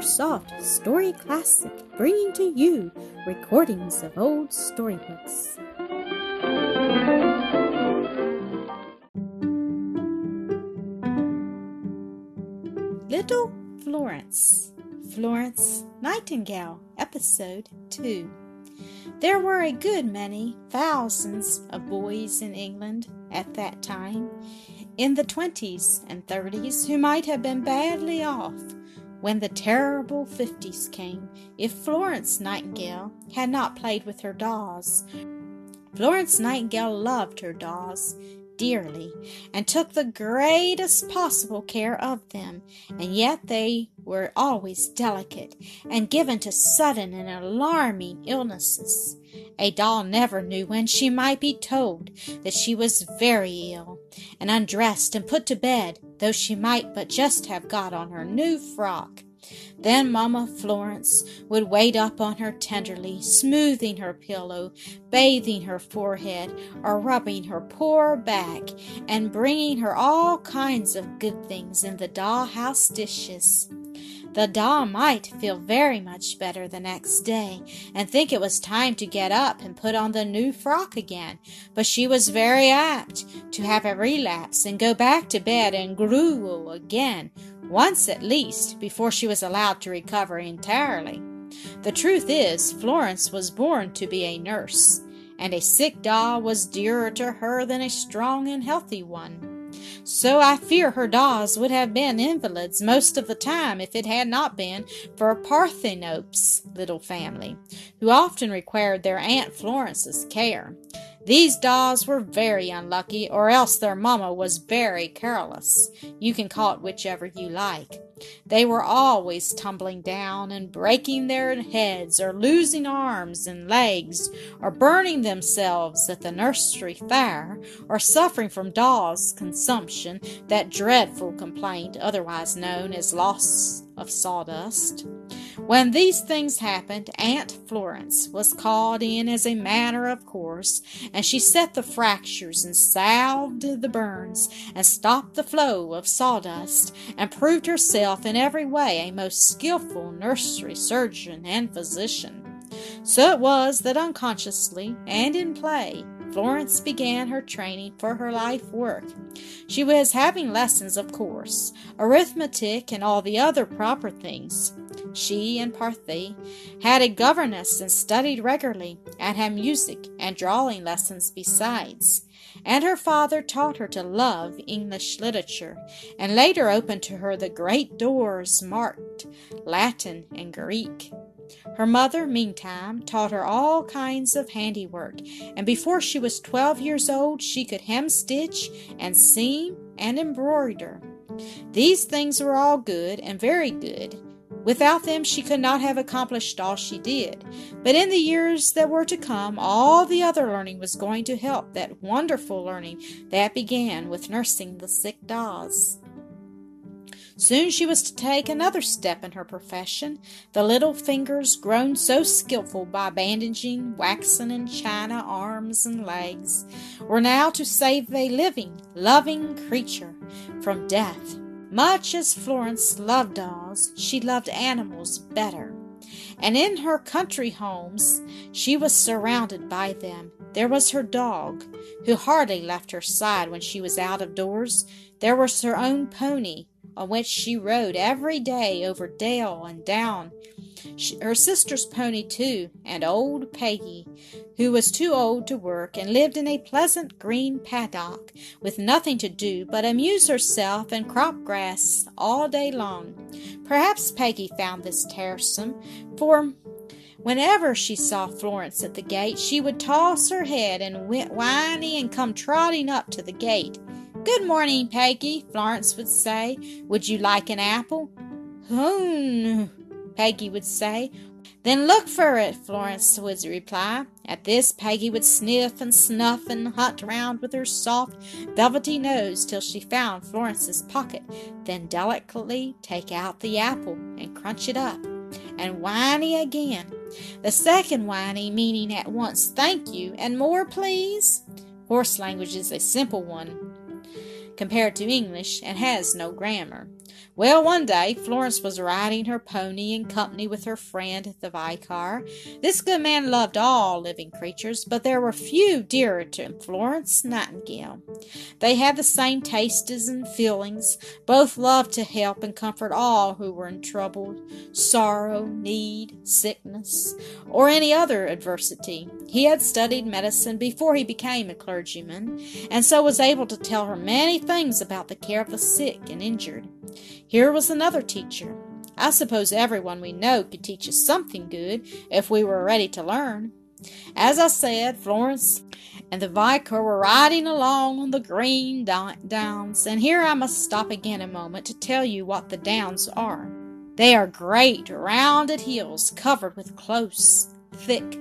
Soft Story Classic, bringing to you recordings of old storybooks. Little Florence, Florence Nightingale, Episode 2. There were a good many thousands of boys in England at that time, in the twenties and thirties, who might have been badly off when the terrible fifties came if Florence Nightingale had not played with her dolls. Florence Nightingale loved her dolls dearly and took the greatest possible care of them, and yet they were always delicate and given to sudden and alarming illnesses. A doll never knew when she might be told that she was very ill, and undressed and put to bed, though she might but just have got on her new frock. Then Mamma Florence would wait up on her tenderly, smoothing her pillow, bathing her forehead, or rubbing her poor back, and bringing her all kinds of good things in the doll house dishes. The doll might feel very much better the next day and think it was time to get up and put on the new frock again, but she was very apt to have a relapse and go back to bed and gruel again, once at least, before she was allowed to recover entirely. The truth is, Florence was born to be a nurse, and a sick doll was dearer to her than a strong and healthy one. So I fear her dolls would have been invalids most of the time if it had not been for Parthenope's little family, who often required their Aunt Florence's care. These dolls were very unlucky, or else their mamma was very careless. You can call it whichever you like. They were always tumbling down and breaking their heads, or losing arms and legs, or burning themselves at the nursery fire, or suffering from doll's consumption, that dreadful complaint otherwise known as loss of sawdust. When these things happened, Aunt Florence was called in as a matter of course, and she set the fractures and salved the burns and stopped the flow of sawdust and proved herself in every way a most skilful nursery surgeon and physician. So it was that unconsciously and in play, Florence began her training for her life work. She was having lessons, of course, arithmetic and all the other proper things. She and Parthe had a governess and studied regularly, and had music and drawing lessons besides. And her father taught her to love English literature, and later opened to her the great doors marked Latin and Greek. Her mother, meantime, taught her all kinds of handiwork, and before she was twelve years old she could hemstitch and seam and embroider. These things were all good and very good. Without them, she could not have accomplished all she did. But in the years that were to come, all the other learning was going to help that wonderful learning that began with nursing the sick dolls. Soon she was to take another step in her profession. The little fingers, grown so skilful by bandaging, waxing, and china arms and legs, were now to save a living, loving creature from death. Much as Florence loved dolls, she loved animals better. And in her country homes, she was surrounded by them. There was her dog, who hardly left her side when she was out of doors. There was her own pony, on which she rode every day over dale and down. She, her sister's pony, too, and old Peggy, who was too old to work and lived in a pleasant green paddock with nothing to do but amuse herself and crop grass all day long. Perhaps Peggy found this tiresome, for Whenever she saw Florence at the gate, she would toss her head and whinny and come trotting up to the gate. Good morning, Peggy, Florence would say. Would you like an apple? Hum, Peggy would say. Then look for it, Florence would reply. At this, Peggy would sniff and snuff and hunt round with her soft, velvety nose till she found Florence's pocket, then delicately take out the apple and crunch it up, and whinny again. The second whinny meaning at once thank you and more please. Horse language is a simple one compared to English and has no grammar. Well, one day Florence was riding her pony in company with her friend the Vicar. This good man loved all living creatures, but there were few dearer to him, Florence Nightingale. They had the same tastes and feelings. Both loved to help and comfort all who were in trouble, sorrow, need, sickness, or any other adversity. He had studied medicine before he became a clergyman, and so was able to tell her many things about the care of the sick and injured. Here was another teacher. I suppose everyone we know could teach us something good if we were ready to learn. As I said, Florence and the vicar were riding along on the green downs, and here I must stop again a moment to tell you what the downs are. They are great, rounded hills covered with close, thick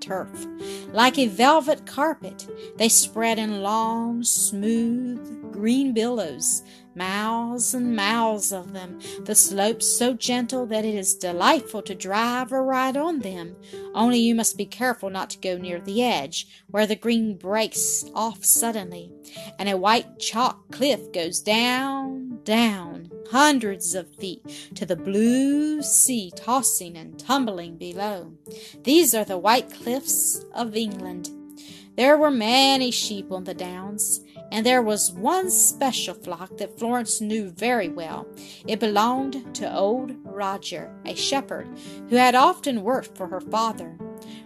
turf. Like a velvet carpet, they spread in long, smooth, green billows miles and miles of them, the slopes so gentle that it is delightful to drive or ride on them. Only you must be careful not to go near the edge, where the green breaks off suddenly, and a white chalk cliff goes down, down, hundreds of feet, to the blue sea tossing and tumbling below. These are the white cliffs of England. There were many sheep on the downs, and there was one special flock that Florence knew very well. It belonged to old Roger, a shepherd, who had often worked for her father.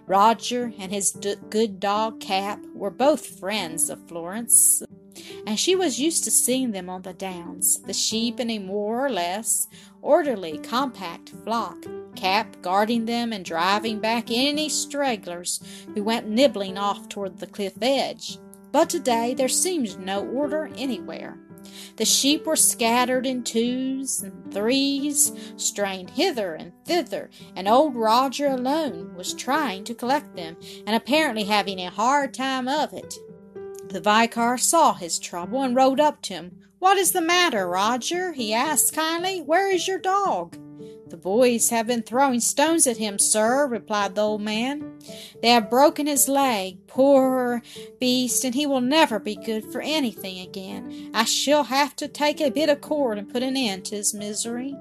Roger and his d- good dog Cap were both friends of Florence, and she was used to seeing them on the downs, the sheep in a more or less orderly, compact flock, Cap guarding them and driving back any stragglers who went nibbling off toward the cliff edge. But today there seemed no order anywhere. The sheep were scattered in twos and threes, straying hither and thither, and old Roger alone was trying to collect them, and apparently having a hard time of it. The vicar saw his trouble and rode up to him. What is the matter, Roger? he asked kindly. Where is your dog? The boys have been throwing stones at him, sir, replied the old man. They have broken his leg, poor beast, and he will never be good for anything again. I shall have to take a bit of cord and put an end to his misery.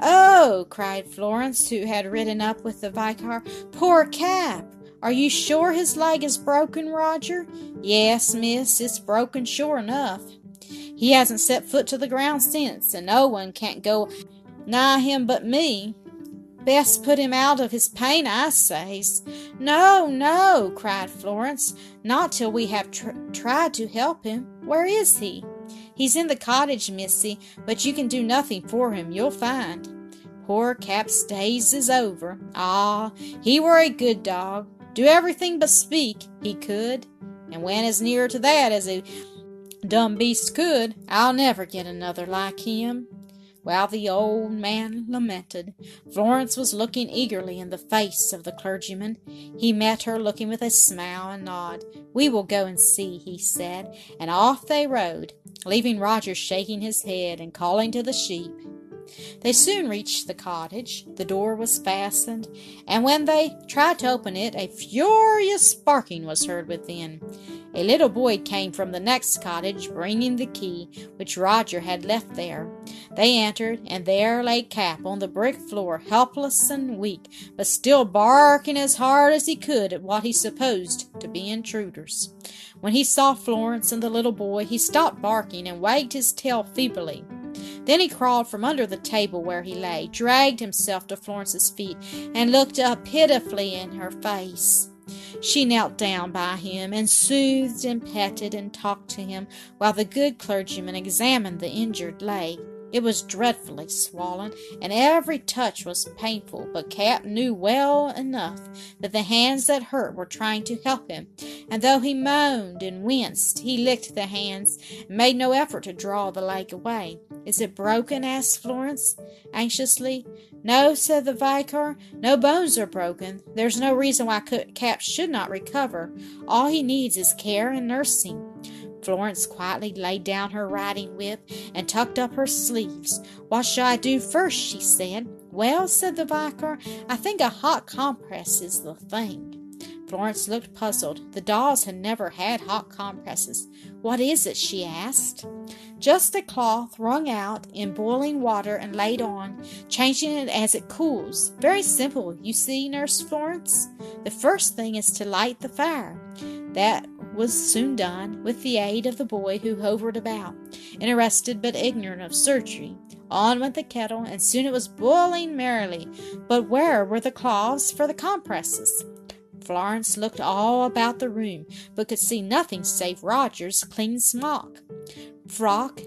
Oh, cried Florence, who had ridden up with the vicar, poor Cap! Are you sure his leg is broken, Roger? Yes, miss, it's broken sure enough. He hasn't set foot to the ground since, and no one can't go nigh him but me. Best put him out of his pain, I says. No, no, cried Florence, not till we have tr- tried to help him. Where is he? He's in the cottage, missy, but you can do nothing for him, you'll find. Poor Cap's days is over. Ah, he were a good dog. Do everything but speak, he could, and went as near to that as a dumb beast could. I'll never get another like him. While the old man lamented, Florence was looking eagerly in the face of the clergyman. He met her, looking with a smile and nod. We will go and see, he said, and off they rode, leaving Roger shaking his head and calling to the sheep. They soon reached the cottage. The door was fastened, and when they tried to open it, a furious barking was heard within. A little boy came from the next cottage, bringing the key, which Roger had left there. They entered, and there lay Cap on the brick floor, helpless and weak, but still barking as hard as he could at what he supposed to be intruders. When he saw Florence and the little boy, he stopped barking and wagged his tail feebly. Then he crawled from under the table where he lay, dragged himself to Florence's feet, and looked up pitifully in her face. She knelt down by him and soothed and petted and talked to him while the good clergyman examined the injured leg. It was dreadfully swollen, and every touch was painful, but Cap knew well enough that the hands that hurt were trying to help him, and though he moaned and winced, he licked the hands and made no effort to draw the leg away. Is it broken? asked Florence anxiously. No, said the vicar. No bones are broken. There's no reason why Cap should not recover. All he needs is care and nursing. Florence quietly laid down her riding whip and tucked up her sleeves. What shall I do first? she said. Well, said the vicar, I think a hot compress is the thing. Florence looked puzzled. The dolls had never had hot compresses. What is it? she asked. Just a cloth wrung out in boiling water and laid on, changing it as it cools. Very simple, you see, Nurse Florence. The first thing is to light the fire. That was soon done, with the aid of the boy who hovered about, interested but ignorant of surgery. On went the kettle, and soon it was boiling merrily. But where were the cloths for the compresses? Florence looked all about the room, but could see nothing save Roger's clean smock frock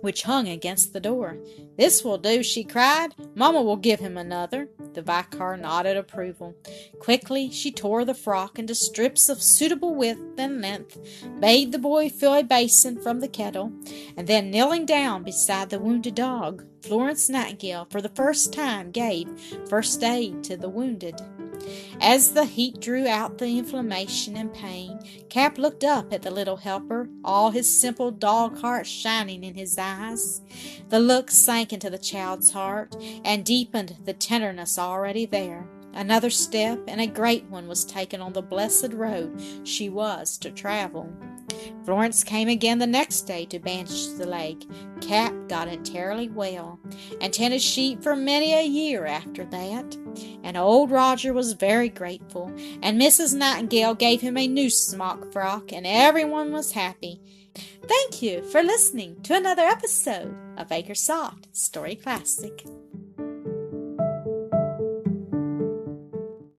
which hung against the door. This will do, she cried. Mamma will give him another. The vicar nodded approval. Quickly she tore the frock into strips of suitable width and length, bade the boy fill a basin from the kettle, and then kneeling down beside the wounded dog, Florence Nightingale for the first time gave first aid to the wounded. As the heat drew out the inflammation and pain, Cap looked up at the little helper, all his simple dog heart shining in his eyes. The look sank into the child's heart and deepened the tenderness already there. Another step, and a great one was taken on the blessed road she was to travel. Florence came again the next day to bandage the leg. Cap got entirely well, and tended sheep for many a year after that. And old Roger was very grateful, and Mrs. Nightingale gave him a new smock frock, and everyone was happy. Thank you for listening to another episode of Acresoft Story Classic.